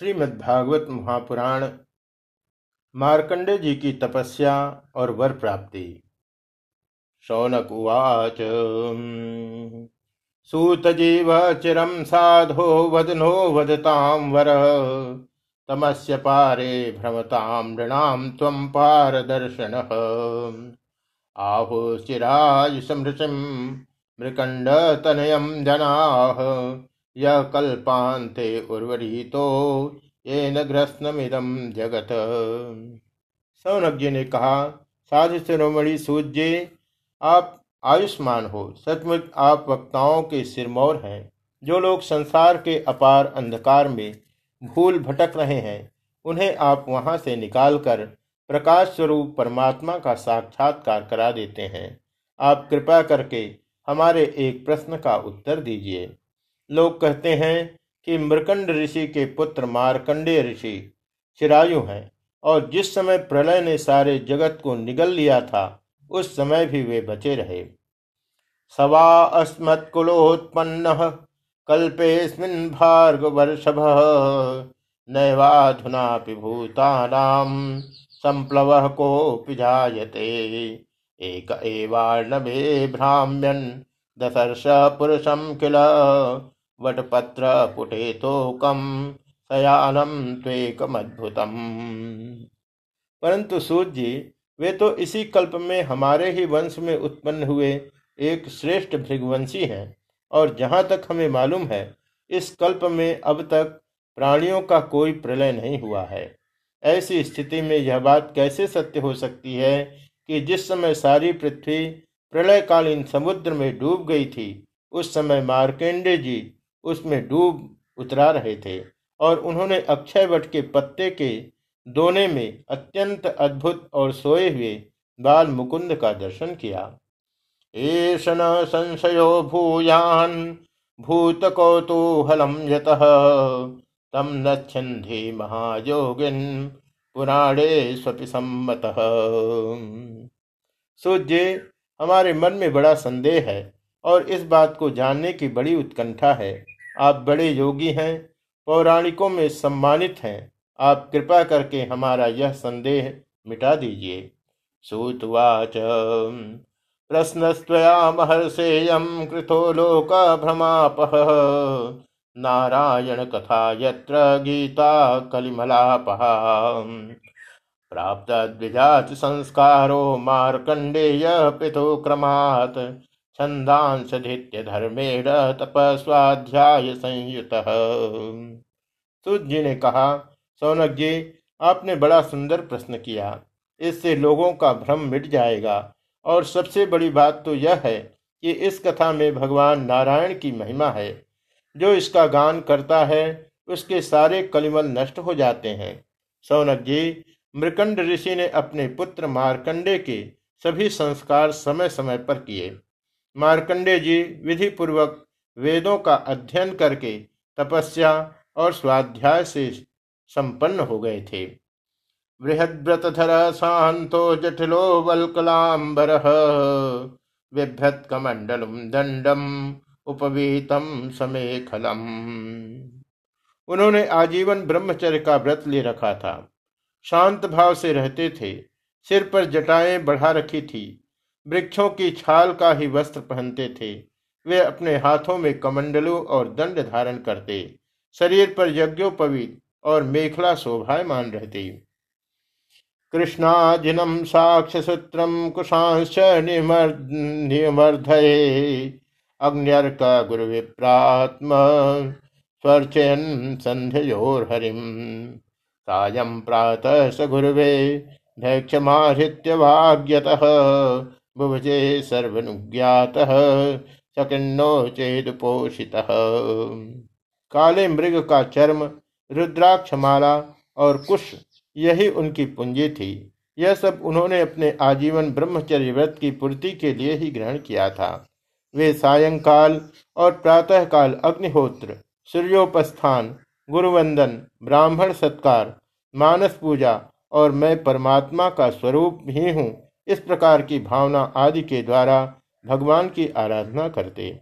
श्रीमद्भागवत महापुराण, मार्कंडे जी की तपस्या और वर प्राप्ति। शौनक उवाच, सूत जीव चिरम साधो वदनो वदताम वर। तमस्य पारे भ्रमताम नृणाम तम पारदर्शन। आहुश्चिराय समृचिम मृकंड तनयम जनाः। यह कल्पांते उर्वरीतो ये नग्रस्नमिदम जगत। सौनक जी ने कहा, साधु शिरोमणि सूर्य, आप आयुष्मान हो। सचमुच आप वक्ताओं के सिरमौर हैं, जो लोग संसार के अपार अंधकार में भूल भटक रहे हैं, उन्हें आप वहाँ से निकालकर प्रकाश स्वरूप परमात्मा का साक्षात्कार करा देते हैं। आप कृपा करके हमारे एक प्रश्न का उत्तर दीजिए। लोग कहते हैं कि मृकंड ऋषि के पुत्र मारकंडे ऋषि चिरायु हैं, और जिस समय प्रलय ने सारे जगत को निगल लिया था, उस समय भी वे बचे रहे। सवा अस्मत्कुलोत्पन्न कल्पेस्मिन् भार्गवर्षभ नैवाधुना भूतानाम संप्लव को जायते। एक एवार्णवे भ्राम्यन दशर्ष पुरुषम किल वटपत्र पुटेतोकम सयानम त्वेकमद्भुतम। परंतु सूर्य जी, वे तो इसी कल्प में हमारे ही वंश में उत्पन्न हुए एक श्रेष्ठ भृगवंशी हैं और जहाँ तक हमें मालूम है, इस कल्प में अब तक प्राणियों का कोई प्रलय नहीं हुआ है। ऐसी स्थिति में यह बात कैसे सत्य हो सकती है कि जिस समय सारी पृथ्वी प्रलयकालीन समुद्र में डूब गई थी, उस समय मार्केंडे जी उसमें डूब उतरा रहे थे और उन्होंने अक्षय वट के पत्ते के दोने में अत्यंत अद्भुत और सोए हुए बाल मुकुंद का दर्शन किया। न संशयो भूयान, भूत कौतूहलम यत। तम नछंधि महायोगिन, पुराणे स्वपि सम्मत। सूर्य, हमारे मन में बड़ा संदेह है और इस बात को जानने की बड़ी उत्कंठा है। आप बड़े योगी हैं, पौराणिकों में सम्मानित हैं। आप कृपा करके हमारा यह संदेह मिटा दीजिए। सूतवाच। प्रश्नस्त्वया महर्षेयम कृतो लोक भ्रमापह नारायण कथा यत्र गीता कलिमलापः। प्राप्त द्विजात संस्कारो मार्कंडेय पितु क्रमात्। छंदांसधित्य धर्मेण तपस्वाध्याय संयुत सूत जी ने कहा, सौनक जी, आपने बड़ा सुंदर प्रश्न किया। इससे लोगों का भ्रम मिट जाएगा। और सबसे बड़ी बात तो यह है कि इस कथा में भगवान नारायण की महिमा है। जो इसका गान करता है, उसके सारे कलिमल नष्ट हो जाते हैं। सौनक जी मृकंड ऋषि ने अपने पुत्र मारकंडे के सभी संस्कार समय समय पर किए। मार्कंडे जी विधि पूर्वक वेदों का अध्ययन करके तपस्या और स्वाध्याय से संपन्न हो गए थे। बृहद्रतधर शांतो जटिलो वल्कलांबर बिभ्रत कमंडलम दंडम उपवीतम समेखलम। उन्होंने आजीवन ब्रह्मचर्य का व्रत ले रखा था। शांत भाव से रहते थे। सिर पर जटाएँ बढ़ा रखी थी। वृक्षों की छाल का ही वस्त्र पहनते थे। वे अपने हाथों में कमंडलों और दंड धारण करते। शरीर पर यज्ञोपवीत और मेखला शोभायमान रहती। कृष्णाजिनम साक्ष्य सूत्रम कुशांश निमर्धये अग्न्यर्क गुरु विप्रात्म स्वर्चयन संध्योर हरिम सायं प्रातः स गुरुवे धैक्षमाहृत्य भाग्यतः बुभजे सर्वनुज्ञात सकिन्नो चेदुपोषित काले मृग का चर्म, रुद्राक्षमाला और कुश, यही उनकी पूंजी थी। यह सब उन्होंने अपने आजीवन ब्रह्मचर्य व्रत की पूर्ति के लिए ही ग्रहण किया था। वे सायंकाल और प्रातःकाल अग्निहोत्र, सूर्योपस्थान, गुरुवंदन, ब्राह्मण सत्कार, मानस पूजा और मैं परमात्मा का स्वरूप ही हूँ इस प्रकार की भावना आदि के द्वारा भगवान की आराधना करते।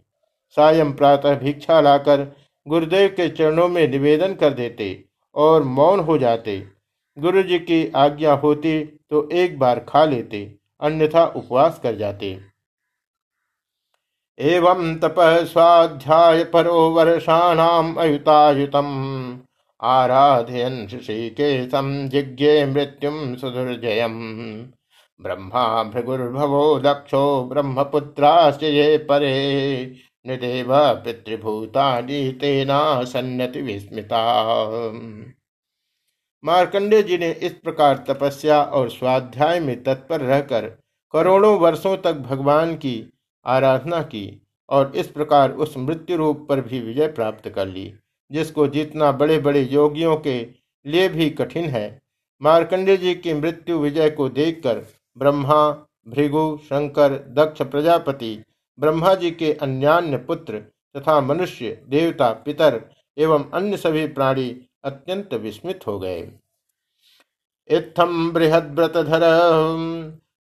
सायं प्रातः भिक्षा लाकर गुरुदेव के चरणों में निवेदन कर देते और मौन हो जाते। गुरु जी की आज्ञा होती तो एक बार खा लेते, अन्यथा उपवास कर जाते। एवं तप स्वाध्याय परो वर्षाणाम अयुतायुतम। आराधयन ऋषिकेशम जिज्ञे मृत्युम सुदुर्जयम। ब्रह्मा भृगुर्भवो दक्षो ब्रह्मपुत्राश्च ये परे। निदेव पितृभूतानि तेना सन्नति विस्मिता। मार्कंडे जी ने इस प्रकार तपस्या और स्वाध्याय में तत्पर रहकर करोड़ों वर्षों तक भगवान की आराधना की और इस प्रकार उस मृत्यु रूप पर भी विजय प्राप्त कर ली, जिसको जीतना बड़े बड़े योगियों के लिए भी कठिन है। मार्कंडे जी की मृत्यु विजय को देखकर ब्रह्मा, भृगु, शंकर, दक्ष प्रजापति, ब्रह्मा जी के अन्यान्य पुत्र तथा मनुष्य, देवता, पितर एवं अन्य सभी प्राणी अत्यंत विस्मित हो गए। इत्थम बृहद्रतधर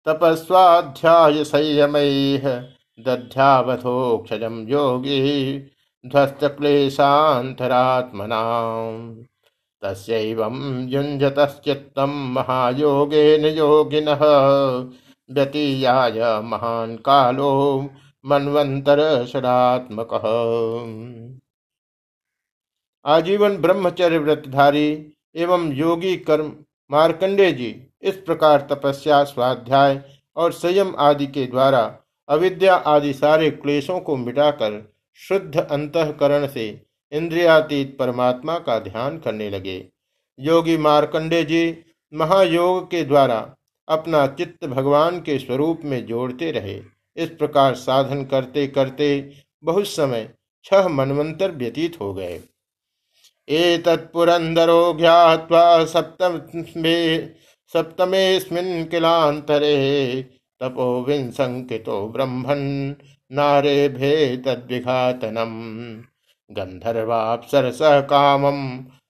तपस्वाध्याय संयमैः दध्यावधोक्षजम योगी ध्वस्त क्लेशांतरात्मना तस्यैवं युञ्जतश्चित्तं महायोगेन योगिनः व्यतीयाय महान् कालो मनवंतरषडात्मकः आजीवन ब्रह्मचर्य व्रतधारी एवं योगी कर्म मार्कंडे जी इस प्रकार तपस्या, स्वाध्याय और संयम आदि के द्वारा अविद्या आदि सारे क्लेशों को मिटाकर शुद्ध अंतकरण से इंद्रियातीत परमात्मा का ध्यान करने लगे। योगी मार्कंडे जी महायोग के द्वारा अपना चित्त भगवान के स्वरूप में जोड़ते रहे। इस प्रकार साधन करते करते बहुत समय छह मनवंतर व्यतीत हो गए। एतत्पुरंदरो ज्ञात्वा सप्तमे, सप्तमेस्मिन् किलांतरे तपो विंसंकितो नारे भे तद्विघातनम। गंधर्वापसरस कामम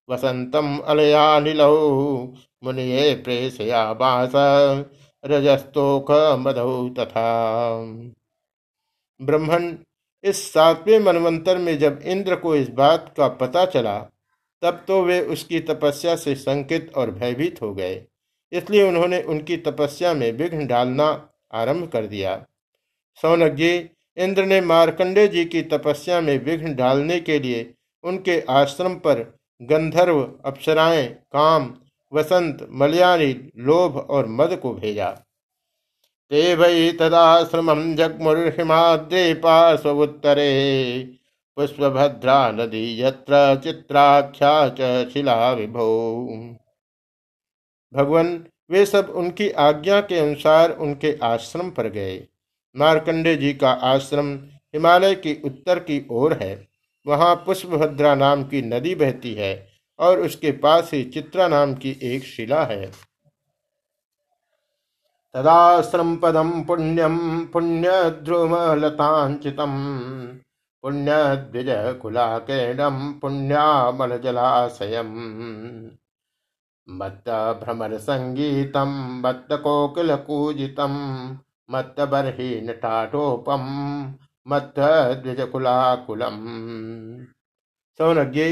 वसंतम अलयानिलौ। मुनिये प्रेसया बास रजस्तोक मधौ तथा। ब्रह्मण इस सातवें मनवंतर में जब इंद्र को इस बात का पता चला, तब तो वे उसकी तपस्या से संकित और भयभीत हो गए। इसलिए उन्होंने उनकी तपस्या में विघ्न डालना आरंभ कर दिया। सौनक जी इंद्र ने मार्कंडे जी की तपस्या में विघ्न डालने के लिए उनके आश्रम पर गंधर्व, अप्सराएँ, काम, वसंत मलयानी लोभ और मद को भेजा। ते वै तदाश्रम जगमुर्हिमाद्रे पार्श्वोत्तरे पुष्पभद्रा नदी यत्र चित्राख्या च शिला विभो भगवान, वे सब उनकी आज्ञा के अनुसार उनके आश्रम पर गए। मार्कंडे जी का आश्रम हिमालय की उत्तर की ओर है। वहाँ पुष्पभद्रा नाम की नदी बहती है और उसके पास ही चित्रा नाम की एक शिला है। तदाश्रम पदम पुण्यम पुण्य ध्रुव लतांचितम पुण्य द्विज कुलाकेणम पुण्यामल जलाशय मत्त भ्रमर संगीतम मत्त कोकिल मत्त बर्हीन टाटोपम मत्त द्विजकुलाकुलम सौनज्ञ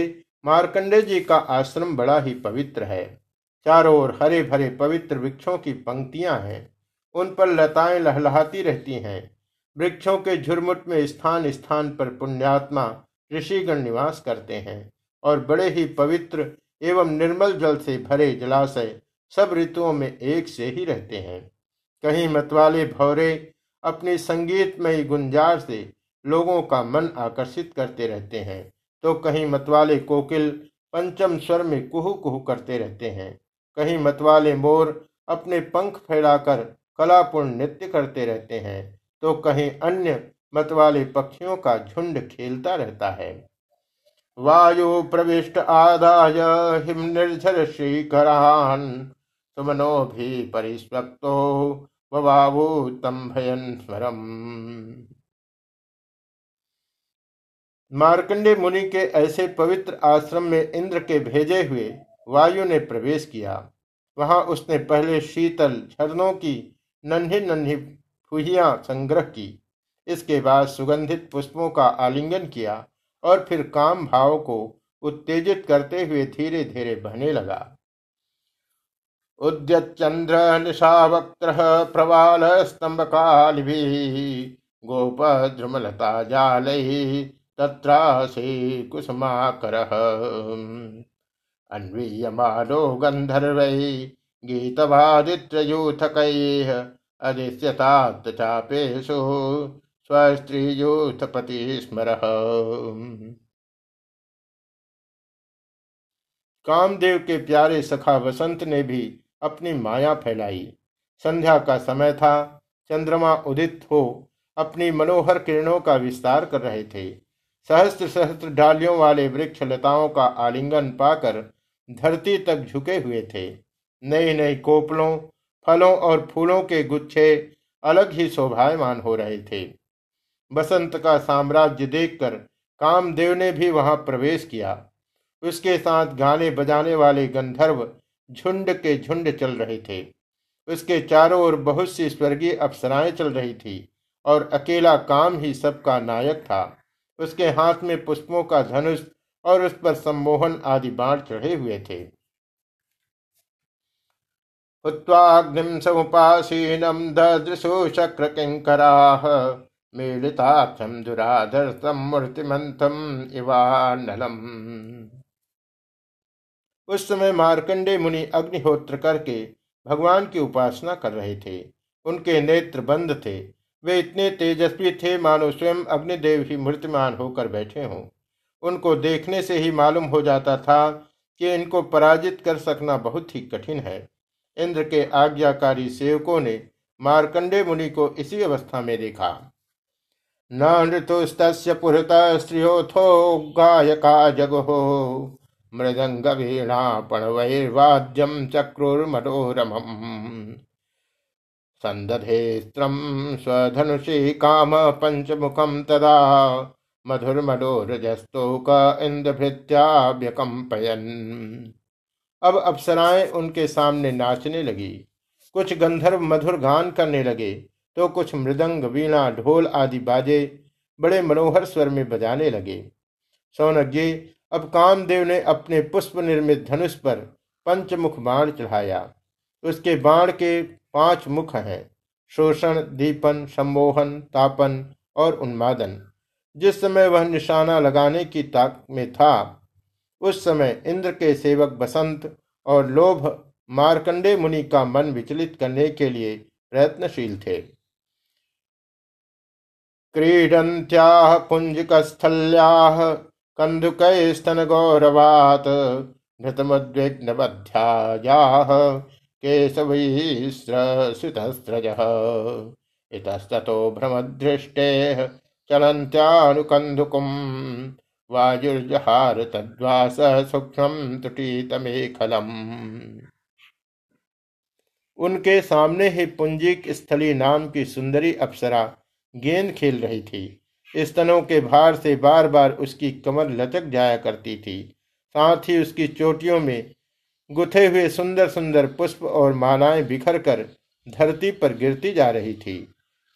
मार्कंडे जी का आश्रम बड़ा ही पवित्र है। चारों ओर हरे भरे पवित्र वृक्षों की पंक्तियाँ हैं। उन पर लताएँ लहलहाती रहती हैं। वृक्षों के झुरमुट में स्थान स्थान पर पुण्यात्मा ऋषिगण निवास करते हैं और बड़े ही पवित्र एवं निर्मल जल से भरे जलाशय सब ऋतुओं में एक से ही रहते हैं। कहीं मतवाले भौरे, अपनी संगीतमयी गुंजार से लोगों का मन आकर्षित करते रहते हैं। तो कहीं मतवाले कोकिल पंचम स्वर में कुहू कुहू करते रहते हैं। कहीं मतवाले मोर अपने पंख फैलाकर कलापूर्ण नृत्य करते रहते हैं। तो कहीं अन्य मतवाले पक्षियों का झुंड खेलता रहता है। वायु प्रविष्ट आदाय हिम निर्झर श्रीकरान सुमनो भी परिस्वक्तो बबाबू भयन मार्कंडे मुनि के ऐसे पवित्र आश्रम में इंद्र के भेजे हुए वायु ने प्रवेश किया। वहाँ उसने पहले शीतल झरनों की नन्ही नन्ही फुहिया संग्रह की। इसके बाद सुगंधित पुष्पों का आलिंगन किया और फिर काम भाव को उत्तेजित करते हुए धीरे धीरे बहने लगा। उद्यचंद्र निशावक्त्र प्रवाल स्तंभ कालिभि गोप द्रुमलता जाल तत्रासे कुसुमाकर। अन्वीयमानो गंधर्वै गीतवादित्रयूथकैः अधिष्यतात् चापेषु स्वस्त्रीयूथपति स्मरः कामदेव के प्यारे सखा वसंत ने भी अपनी माया फैलाई। संध्या का समय था, चंद्रमा उदित हो, अपनी मनोहर किरणों का विस्तार कर रहे थे। सहस्त्र सहस्त्र डालियों वाले वृक्ष लताओं का आलिंगन पाकर धरती तक झुके हुए थे। नई नई कोपलों, फलों और फूलों के गुच्छे अलग ही शोभायमान हो रहे थे। बसंत का साम्राज्य देखकर कामदेव ने भी वहाँ प्रवेश किया। उसके साथ गाने बजाने वाले गंधर्व झुंड के झुंड चल रहे थे। उसके चारों ओर बहुत सी स्वर्गीय अप्सराएँ चल रही थी और अकेला काम ही सबका नायक था। उसके हाथ में पुष्पों का धनुष और उस पर सम्मोहन आदि बाण चढ़े हुए थे। हुत्वाग्निम समुपासीनम ददृशो शक्र किंकराः मेलिताक्षम दुराधर्तम मूर्तिमंतम इवानलम। उस समय मार्कंडे मुनि अग्निहोत्र करके भगवान की उपासना कर रहे थे। उनके नेत्र बंद थे। वे इतने तेजस्वी थे, मानो स्वयं अग्निदेव ही मूर्तिमान होकर बैठे हों। उनको देखने से ही मालूम हो जाता था कि इनको पराजित कर सकना बहुत ही कठिन है। इंद्र के आज्ञाकारी सेवकों ने मार्कंडे मुनि को इसी अवस्था में देखा। न नृतुस्त पुरत स्त्रियोथो गायका जगो मृदंग वीणा पणवैर्वाद्यम चक्रुर्मनोरमम् सन्दधेस्त्रं स्वधनुषी काम पंचमुखम तदा मधुरमनोरजस्तोक इंद्रभृत्याभ्यकम्पयन् अब अप्सराएँ उनके सामने नाचने लगी। कुछ गंधर्व मधुर गान करने लगे तो कुछ मृदंग, वीणा, ढोल आदि बाजे बड़े मनोहर स्वर में बजाने लगे। सौनक जी अब कामदेव ने अपने पुष्प निर्मित धनुष पर पंचमुख बाण चढ़ाया। उसके बाण के पाँच मुख हैं, शोषण, दीपन, सम्मोहन, तापन और उन्मादन। जिस समय वह निशाना लगाने की ताक में था, उस समय इंद्र के सेवक बसंत और लोभ मार्कंडे मुनि का मन विचलित करने के लिए प्रयत्नशील थे। क्रीडन्त्याः पुञ्जिकस्थल्याः कन्दुकैस्तनगौरवात् घृतमुद्विग्नबध्यायाः केशवैस्रसुतस्रजः इतस्ततो भ्रमदृष्टेः चलन्त्यानुकन्दुकुम्। वायुर्जहार तद्वास सूक्ष्म तुटीतमेखलम। उनके सामने ही पुंजिक स्थली नाम की सुंदरी अप्सरा गेंद खेल रही थी। स्तनों के भार से बार बार उसकी कमर लचक जाया करती थी। साथ ही उसकी चोटियों में गुथे हुए सुंदर सुंदर पुष्प और मालाएँ बिखर कर धरती पर गिरती जा रही थी।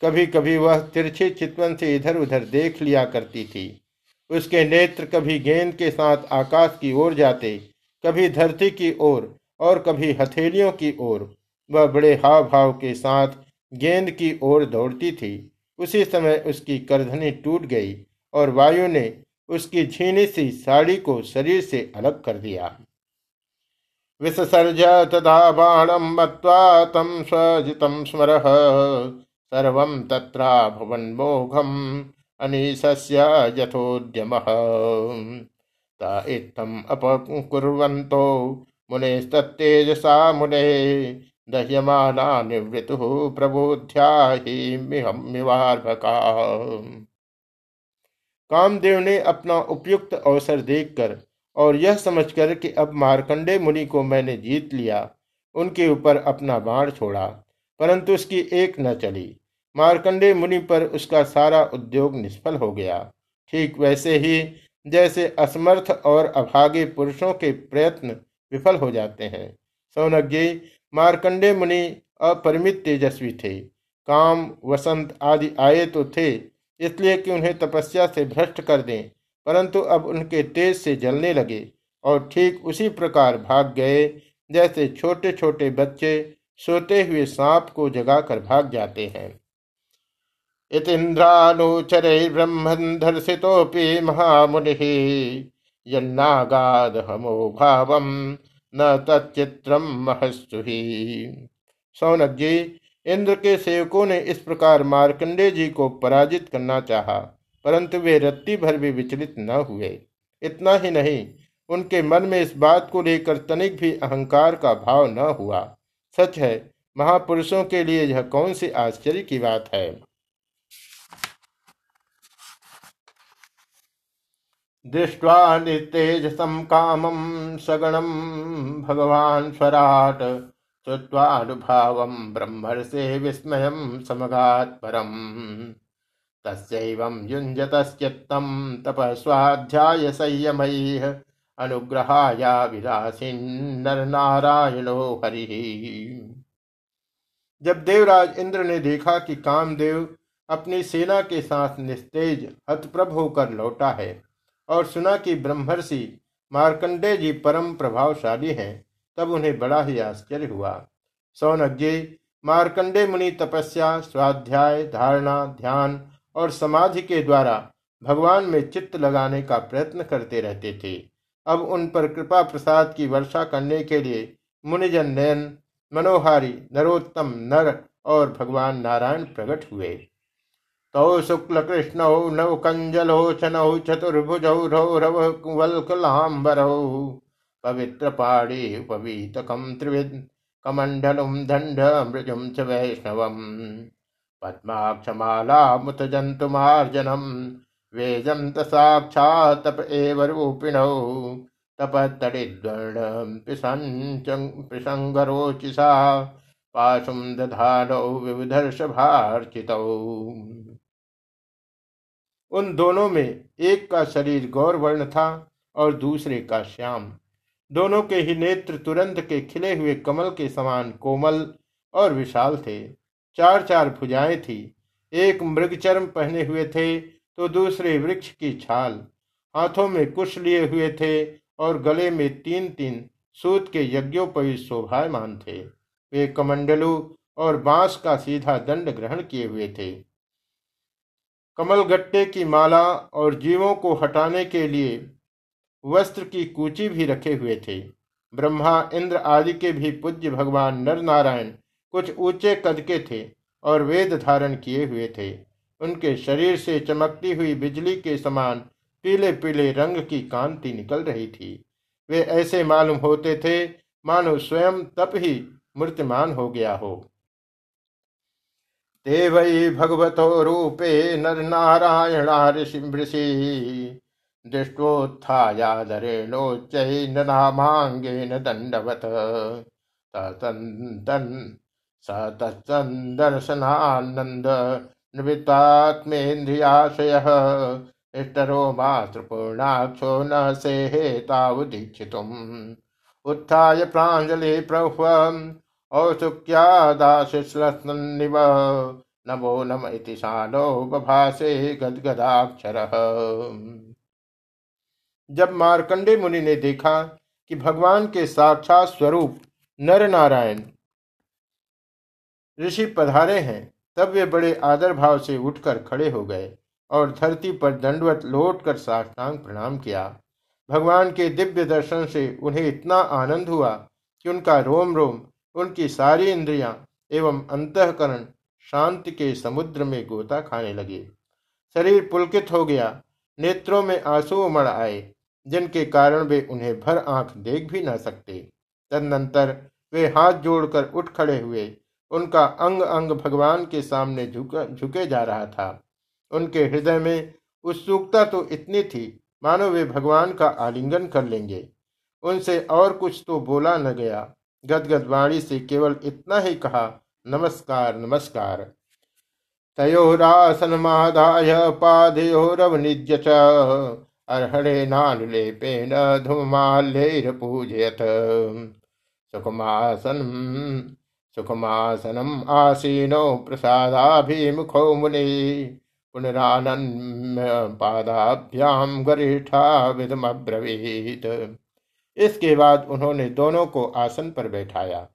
कभी कभी वह तिरछे चितवन से इधर उधर देख लिया करती थी। उसके नेत्र कभी गेंद के साथ आकाश की ओर जाते, कभी धरती की ओर और कभी हथेलियों की ओर। वह बड़े हाव भाव के साथ गेंद की ओर दौड़ती थी। उसी समय उसकी करधनी टूट गई और वायु ने उसकी झीनी सी साड़ी को शरीर से अलग कर दिया। विसर्ज तथा बाणम मत्वा तम स्वजितम स्मर, सर्व तत्रा भुवन मोघम, अनीशस्य यथोद्यमः। ता इत्थम् अपकुर्वन्तो मुनेस्तत्तेजसा मुने दह्यमाना निवृतुः कामदेव ने अपना उपयुक्त अवसर देखकर और यह समझकर कि अब मार्कंडे मुनि को मैंने जीत लिया, उनके ऊपर अपना बाण छोड़ा, परंतु उसकी एक न चली। मारकंडे मुनि पर उसका सारा उद्योग निष्फल हो गया। ठीक वैसे ही जैसे असमर्थ और अभागे पुरुषों के प्रयत्न विफल हो जाते हैं सौनक जी मार्कंडे मुनि अपरिमित तेजस्वी थे। काम, वसंत आदि आए तो थे, इसलिए कि उन्हें तपस्या से भ्रष्ट कर दें, परंतु अब उनके तेज से जलने लगे और ठीक उसी प्रकार भाग गए, जैसे छोटे छोटे बच्चे सोते हुए सांप को जगाकर भाग जाते हैं। इतीन्द्रानुचरैर्ब्रह्मधर्षितोऽपि महामुनिः यन्नागादहमो भावम न तच्चित्रम महस्तुही। सौनक जी इंद्र के सेवकों ने इस प्रकार मार्कंडे जी को पराजित करना चाहा, परंतु वे रत्ती भर भी विचलित न हुए। इतना ही नहीं, उनके मन में इस बात को लेकर तनिक भी अहंकार का भाव न हुआ। सच है, महापुरुषों के लिए यह कौन सी आश्चर्य की बात है? दृष्ट्वा नितेजसं कामं सगणं भगवान् स्वराट श्रुत्वानुभावं ब्रह्मर्षे विस्मयं समगात् परम् तस्यैवं युञ्जतश्चित्तं तपस्वाध्याय संयमैः अनुग्रहाया विलासिन्नर नारायणो हरि। जब देवराज इंद्र ने देखा कि कामदेव अपनी सेना के साथ निस्तेज, हतप्रभ होकर लौटा है और सुना कि ब्रह्मर्षि मार्कंडे जी परम प्रभावशाली हैं, तब उन्हें बड़ा ही आश्चर्य हुआ। सौनक जी मार्कंडे मुनि तपस्या, स्वाध्याय, धारणा, ध्यान और समाधि के द्वारा भगवान में चित्त लगाने का प्रयत्न करते रहते थे। अब उन पर कृपा प्रसाद की वर्षा करने के लिए मुनिजन नयन, मनोहारी, नरोत्तम नर और भगवान नारायण प्रकट हुए। तौ शुक्ल कृष्ण नव कंजलोचनौ चतुर्भुजौ रौरवल्कलाम्बरौ पवित्र पाणी उपवीतकं त्रिविद कमण्डलुं दण्ड मृजुं च वैष्णवम्। पद्माक्षमालामुत जन्तुमार्जनम् वेदं त साक्षात्तप एव रूपिणौ। तपत्तडिद्वर्णं पिसङ्गरोचिषा पाशुं दधानौ विविधर्षभार्चितौ। उन दोनों में एक का शरीर गौर वर्ण था और दूसरे का श्याम। दोनों के ही नेत्र तुरंत के खिले हुए कमल के समान कोमल और विशाल थे। चार चार भुजाएँ थी। एक मृगचर्म पहने हुए थे तो दूसरे वृक्ष की छाल। हाथों में कुश लिए हुए थे और गले में तीन तीन सूत के यज्ञोपयी शोभायमान थे। वे कमंडलू और बाँस का सीधा दंड ग्रहण किए हुए थे। कमल गट्टे की माला और जीवों को हटाने के लिए वस्त्र की कूची भी रखे हुए थे। ब्रह्मा, इंद्र आदि के भी पूज्य भगवान नर नारायण कुछ ऊँचे कद के थे और वेद धारण किए हुए थे। उनके शरीर से चमकती हुई बिजली के समान पीले पीले रंग की कांति निकल रही थी। वे ऐसे मालूम होते थे, मानो स्वयं तप ही मूर्तिमान हो गया हो। ते वै भगवतो रूपे नर नारायणा ऋषि। ऋषि दृष्टोत्थायादरेणोच्चैर्नामाङ्गेन दण्डवत्। स तत्सन्दर्शनानन्द इष्टरो मातृपूर्णाक्षो न सेहे तावदीक्षितुम्। उत्थाय प्राञ्जलि प्रह्वम् औसुक्यादाशिश्लनिव नमो नम इति शानो बभासे गदगदाक्षर। जब मार्कंडे मुनि ने देखा कि भगवान के साक्षात स्वरूप नर नारायण ऋषि पधारे हैं, तब वे बड़े आदर भाव से उठकर खड़े हो गए और धरती पर दंडवत लौट कर साष्टांग प्रणाम किया। भगवान के दिव्य दर्शन से उन्हें इतना आनंद हुआ कि उनका रोम रोम, उनकी सारी इंद्रियाँ एवं अंतकरण शांति के समुद्र में गोता खाने लगे। शरीर पुलकित हो गया, नेत्रों में आँसू उमड़ आए, जिनके कारण वे उन्हें भर आँख देख भी न सकते। तदनंतर वे हाथ जोड़कर उठ खड़े हुए, उनका अंग अंग भगवान के सामने झुका जा रहा था। उनके हृदय में उत्सुकता तो इतनी थी मानो वे भगवान का आलिंगन कर लेंगे। उनसे और कुछ तो बोला न गया। गदगद वाणी से केवल इतना ही कहा, नमस्कार नमस्कार। तयोरासन तयोरासनमादाय पादयोरवनिज्य च। अर्हणेनानुलेपेन धूमाल्यैरपूजयत सुखमासन सुखमासनम आसीनो प्रसादाभिमुखो मुनि। पादाभ्याम गरिष्ठा विदम अब्रवीत इसके बाद उन्होंने दोनों को आसन पर बैठाया।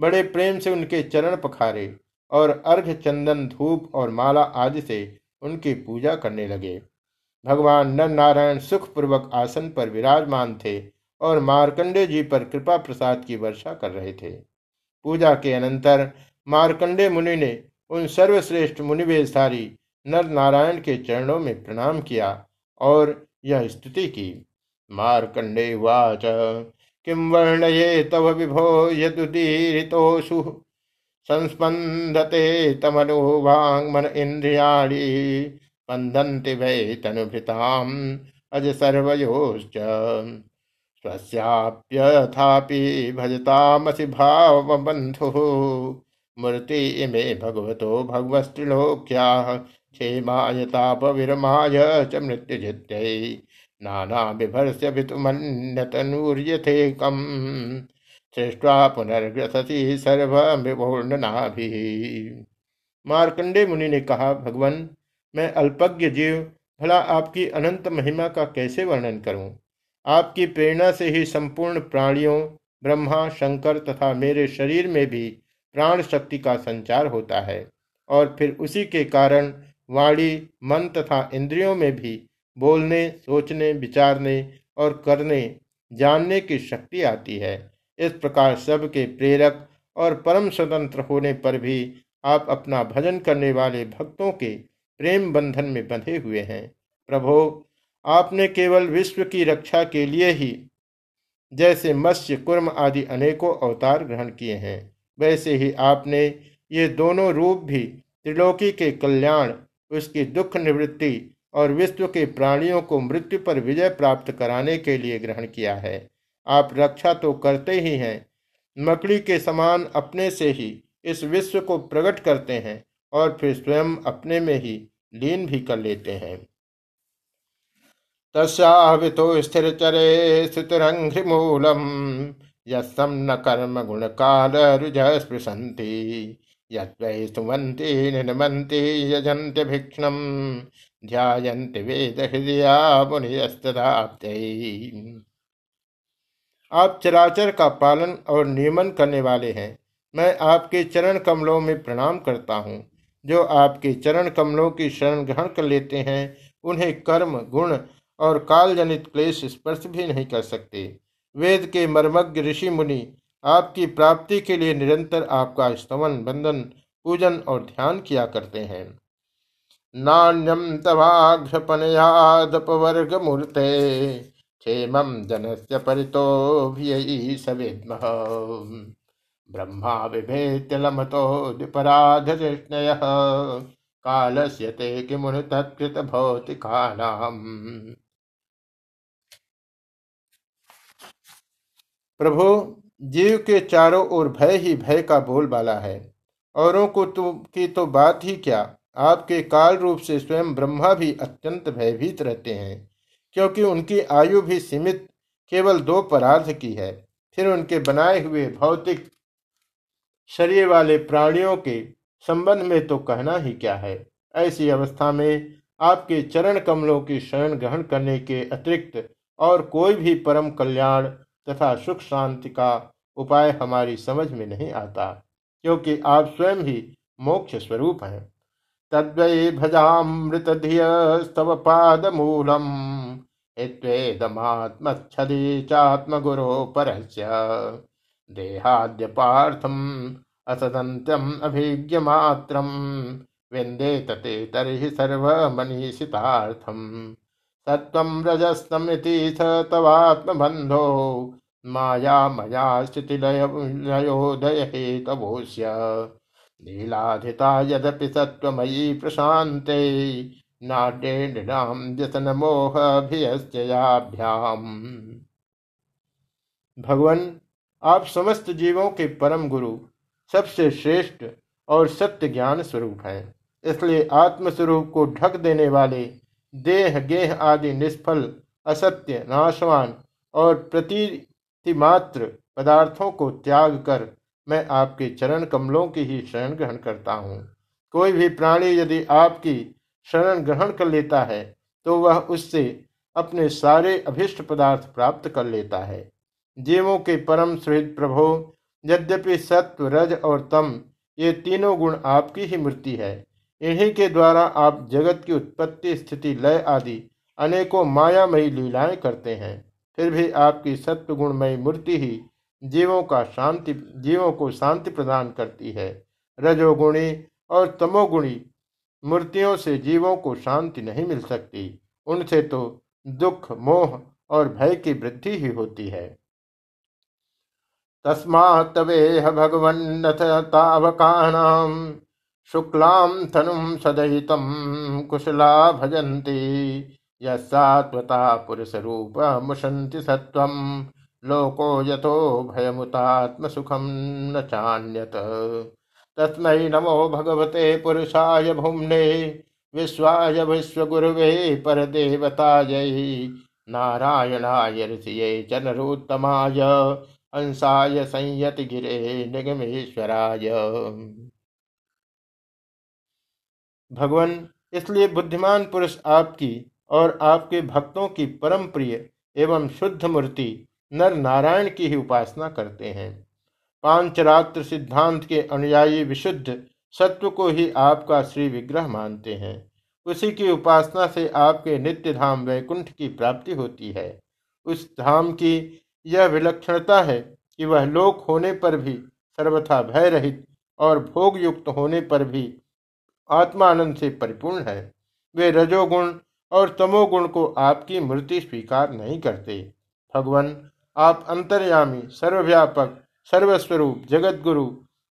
बड़े प्रेम से उनके चरण पखारे और अर्घ चंदन धूप और माला आदि से उनकी पूजा करने लगे। भगवान नर नारायण सुखपूर्वक आसन पर विराजमान थे और मार्कंडे जी पर कृपा प्रसाद की वर्षा कर रहे थे। पूजा के अनंतर मार्कंडे मुनि ने उन सर्वश्रेष्ठ मुनिवेशधारी नर नारायण के चरणों में प्रणाम किया और यह स्तुति की। मार्कंडे वाच। किम वर्णये तव विभो यदुदीरितोषु संस्पंदते तमनो वाङ्मन इन्द्रियाणि स्पन्दन्ति वै तनुभृताम् अज सर्वयोश्च। स्वस्याप्यथापि भजतामसि भावबन्धुः। मूर्ति इमे भगवतो भगवस्त्रिलोक्याः। क्षेमाय ताप विरमाय च मृत्युजित्यै नाना बिभर्स्य भितुमन्यतनूर्यथेकम् सृष्टा पुनर्ग्रसती सर्वूर्णनाभि मार्कंडे मुनि ने कहा, भगवान, मैं अल्पज्ञ जीव, भला आपकी अनंत महिमा का कैसे वर्णन करूँ? आपकी प्रेरणा से ही संपूर्ण प्राणियों, ब्रह्मा, शंकर तथा मेरे शरीर में भी प्राण शक्ति का संचार होता है और फिर उसी के कारण वाणी, मन तथा इंद्रियों में भी बोलने, सोचने, विचारने और करने, जानने की शक्ति आती है। इस प्रकार सब के प्रेरक और परम स्वतंत्र होने पर भी आप अपना भजन करने वाले भक्तों के प्रेम बंधन में बंधे हुए हैं। प्रभो, आपने केवल विश्व की रक्षा के लिए ही जैसे मत्स्य, कुर्म आदि अनेकों अवतार ग्रहण किए हैं, वैसे ही आपने ये दोनों रूप भी त्रिलोकी के कल्याण उसकी दुख निवृत्ति और विश्व के प्राणियों को मृत्यु पर विजय प्राप्त कराने के लिए ग्रहण किया है। आप रक्षा तो करते ही हैं, मकड़ी के समान अपने से ही इस विश्व को प्रकट करते हैं और फिर स्वयं अपने में ही लीन भी कर लेते हैं। तस्वितो स्थिर चरे स्थितरंघ्रिमूलम यम न कर्म गुण काल रुज स्पृशंति आप चराचर का पालन और नियमन करने वाले हैं। मैं आपके चरण कमलों में प्रणाम करता हूँ। जो आपके चरण कमलों की शरण ग्रहण कर लेते हैं, उन्हें कर्म, गुण और काल जनित क्लेश स्पर्श भी नहीं कर सकते। वेद के मर्मज्ञ ऋषि मुनि आपकी प्राप्ति के लिए निरंतर आपका स्तवन, बंधन, पूजन और ध्यान किया करते हैं। नान्यम तवाघ्रपनयादपवर्ग मूर्ते क्षेमं जनस्य परितोभियै सविद्मः। ब्रह्मा बिभेत्य लमतो द्विपराधकृष्णयः कालस्य ते किमुनु तत्कृत भौतिकानाम्। प्रभु जीव के चारों ओर भय ही भय का बोलबाला है। औरों को तो की तो बात ही क्या? आपके काल रूप से स्वयं ब्रह्मा भी अत्यंत भयभीत रहते हैं, क्योंकि उनकी आयु भी सीमित, केवल दो परार्थ की है। फिर उनके बनाए हुए भौतिक शरीर वाले प्राणियों के संबंध में तो कहना ही क्या है? ऐसी अवस्था में आपके चरण कमलों की शरण ग्रहण करने के अतिरिक्त और कोई भी परम कल्याण तथा सुख शांति का उपाय हमारी समझ में नहीं आता, क्योंकि आप स्वयं ही मोक्ष स्वरूप हैं। तद्वै भजामृत स्तव पाद मूलम हित्वेदमात्मच्छदि चात्मगुरो परस्य। देहाद्यपार्थम् असदन्त्यम् अभिज्ञमात्रम् विन्देत ते तर्हि सर्वमनीषितार्थम्। सत्त्वं रजस्तमिति स तवात्मबन्धो। माया मया स्थितिलयोदयहेतवोऽस्य। नीलाधिता यदपि सत्त्वमयी प्रशान्ते नाट्येन्द्रिणाम व्यसन भगवान, आप समस्त जीवों के परम गुरु, सबसे श्रेष्ठ और सत्य ज्ञान स्वरूप हैं। इसलिए आत्म स्वरूप को ढक देने वाले देह गेह आदि निष्फल, असत्य, नाशवान और प्रतिमात्र पदार्थों को त्याग कर मैं आपके चरण कमलों की ही शरण ग्रहण करता हूँ। कोई भी प्राणी यदि आपकी शरण ग्रहण कर लेता है तो वह उससे अपने सारे अभिष्ट पदार्थ प्राप्त कर लेता है। जीवों के परम सुहृद प्रभो, यद्यपि सत्व, रज और तम, ये तीनों गुण आपकी ही मूर्ति है। इन्हीं के द्वारा आप जगत की उत्पत्ति, स्थिति, लय आदि अनेकों मायामयी लीलाएँ करते हैं। फिर भी आपकी सत्व गुणमयी मूर्ति ही जीवों का शांति, जीवों को शांति प्रदान करती है। रजोगुणी और तमोगुणी मूर्तियों से जीवों को शांति नहीं मिल सकती। उनसे तो दुख, मोह और भय की वृद्धि ही होती है। तस्मात्वेह भगवन्नथ तावकानां शुक्लां तनुं सदयितं कुशला भजन्ति। यत्वता पुरुषरूपमुशन्ति सत्त्वं। लोको यतो भयमुतात्मसुखं न चान्यत। तस्मै नमो भगवते पुरुषाय भुम्ने, विश्वाय विश्वगुरुवे परदेवतायै, नारायणाय ऋषिये च नरोत्तमाय अंसाय संयतगिरे निगमेश्वराय। भगवान, इसलिए बुद्धिमान पुरुष आपकी और आपके भक्तों की परम प्रिय एवं शुद्ध मूर्ति नर नारायण की ही उपासना करते हैं। पांचरात्र सिद्धांत के अनुयायी विशुद्ध सत्व को ही आपका श्री विग्रह मानते हैं। उसी की उपासना से आपके नित्य धाम वैकुंठ की प्राप्ति होती है। उस धाम की यह विलक्षणता है कि वह लोक होने पर भी सर्वथा भय रहित और भोग युक्त होने पर भी आत्मानंद से परिपूर्ण है। वे रजोगुण और तमोगुण को आपकी मूर्ति स्वीकार नहीं करते। भगवान, आप अंतर्यामी, सर्वव्यापक, सर्वस्वरूप जगत गुरु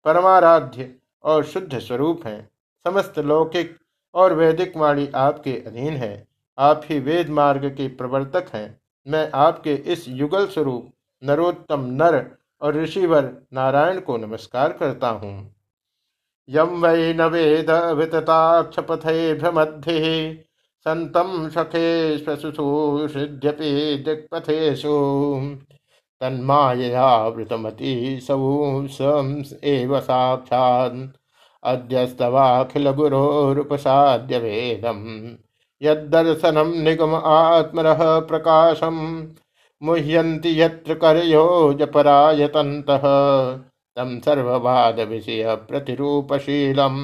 परमाराध्य और शुद्ध स्वरूप हैं। समस्त लौकिक और वैदिक वाणी आपके अधीन है। आप ही वेद मार्ग के प्रवर्तक हैं। मैं आपके इस युगल स्वरूप, नरोत्तम नर और ऋषिवर नारायण को नमस्कार करता हूँ। यम वै न वेद वितताक्षपथे भ्रमध्य संतम सखे स्वसुषुषिध्यपि दिक्पथेषु तन्माययावृतमति सौ एव साक्षात् अद्यस्तवाखिल गुरोरुपसाद्य भेदम यदर्शनम निगम आत्मरः प्रकाशम मुह्यन्ति यत्र करयोजपरायतन्तः तं सर्ववाद विषय प्रतिरूपशीलम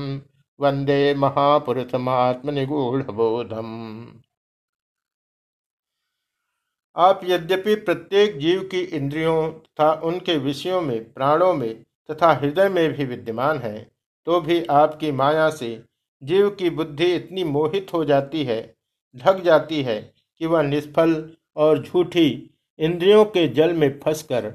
वंदे महापुरुषमात्मनिगूढ़ आप यद्यपि प्रत्येक जीव की इंद्रियों तथा उनके विषयों में, प्राणों में तथा हृदय में भी विद्यमान हैं तो भी आपकी माया से जीव की बुद्धि इतनी मोहित हो जाती है, ढक जाती है कि वह निष्फल और झूठी इंद्रियों के जल में फंसकर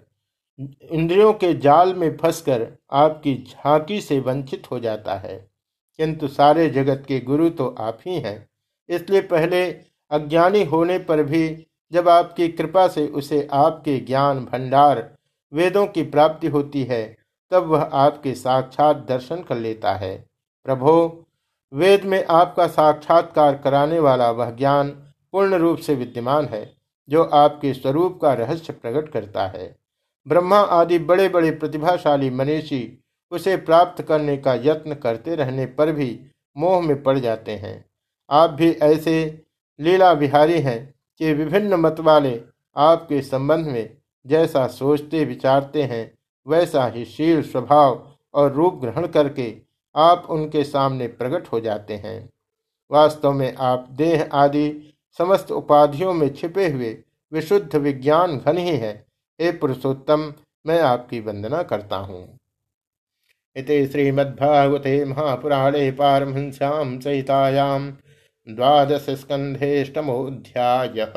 इंद्रियों के जाल में फंसकर आपकी झांकी से वंचित हो जाता है। किंतु सारे जगत के गुरु तो आप ही हैं। इसलिए पहले अज्ञानी होने पर भी जब आपकी कृपा से उसे आपके ज्ञान भंडार वेदों की प्राप्ति होती है, तब वह आपके साक्षात दर्शन कर लेता है। प्रभो, वेद में आपका साक्षात्कार कराने वाला वह ज्ञान पूर्ण रूप से विद्यमान है, जो आपके स्वरूप का रहस्य प्रकट करता है। ब्रह्मा आदि बड़े बड़े प्रतिभाशाली मनीषी उसे प्राप्त करने का यत्न करते रहने पर भी मोह में पड़ जाते हैं। आप भी ऐसे लीला विहारी हैं कि विभिन्न मत वाले आपके संबंध में जैसा सोचते विचारते हैं, वैसा ही शील स्वभाव और रूप ग्रहण करके आप उनके सामने प्रकट हो जाते हैं। वास्तव में आप देह आदि समस्त उपाधियों में छिपे हुए विशुद्ध विज्ञान घन ही है। हे पुरुषोत्तम मैं आपकी वंदना करता हूँ। इति श्रीमद्भागवते महापुराणे पारमहंस्यां सहितायां द्वादश स्कंधेष्टमोऽध्यायः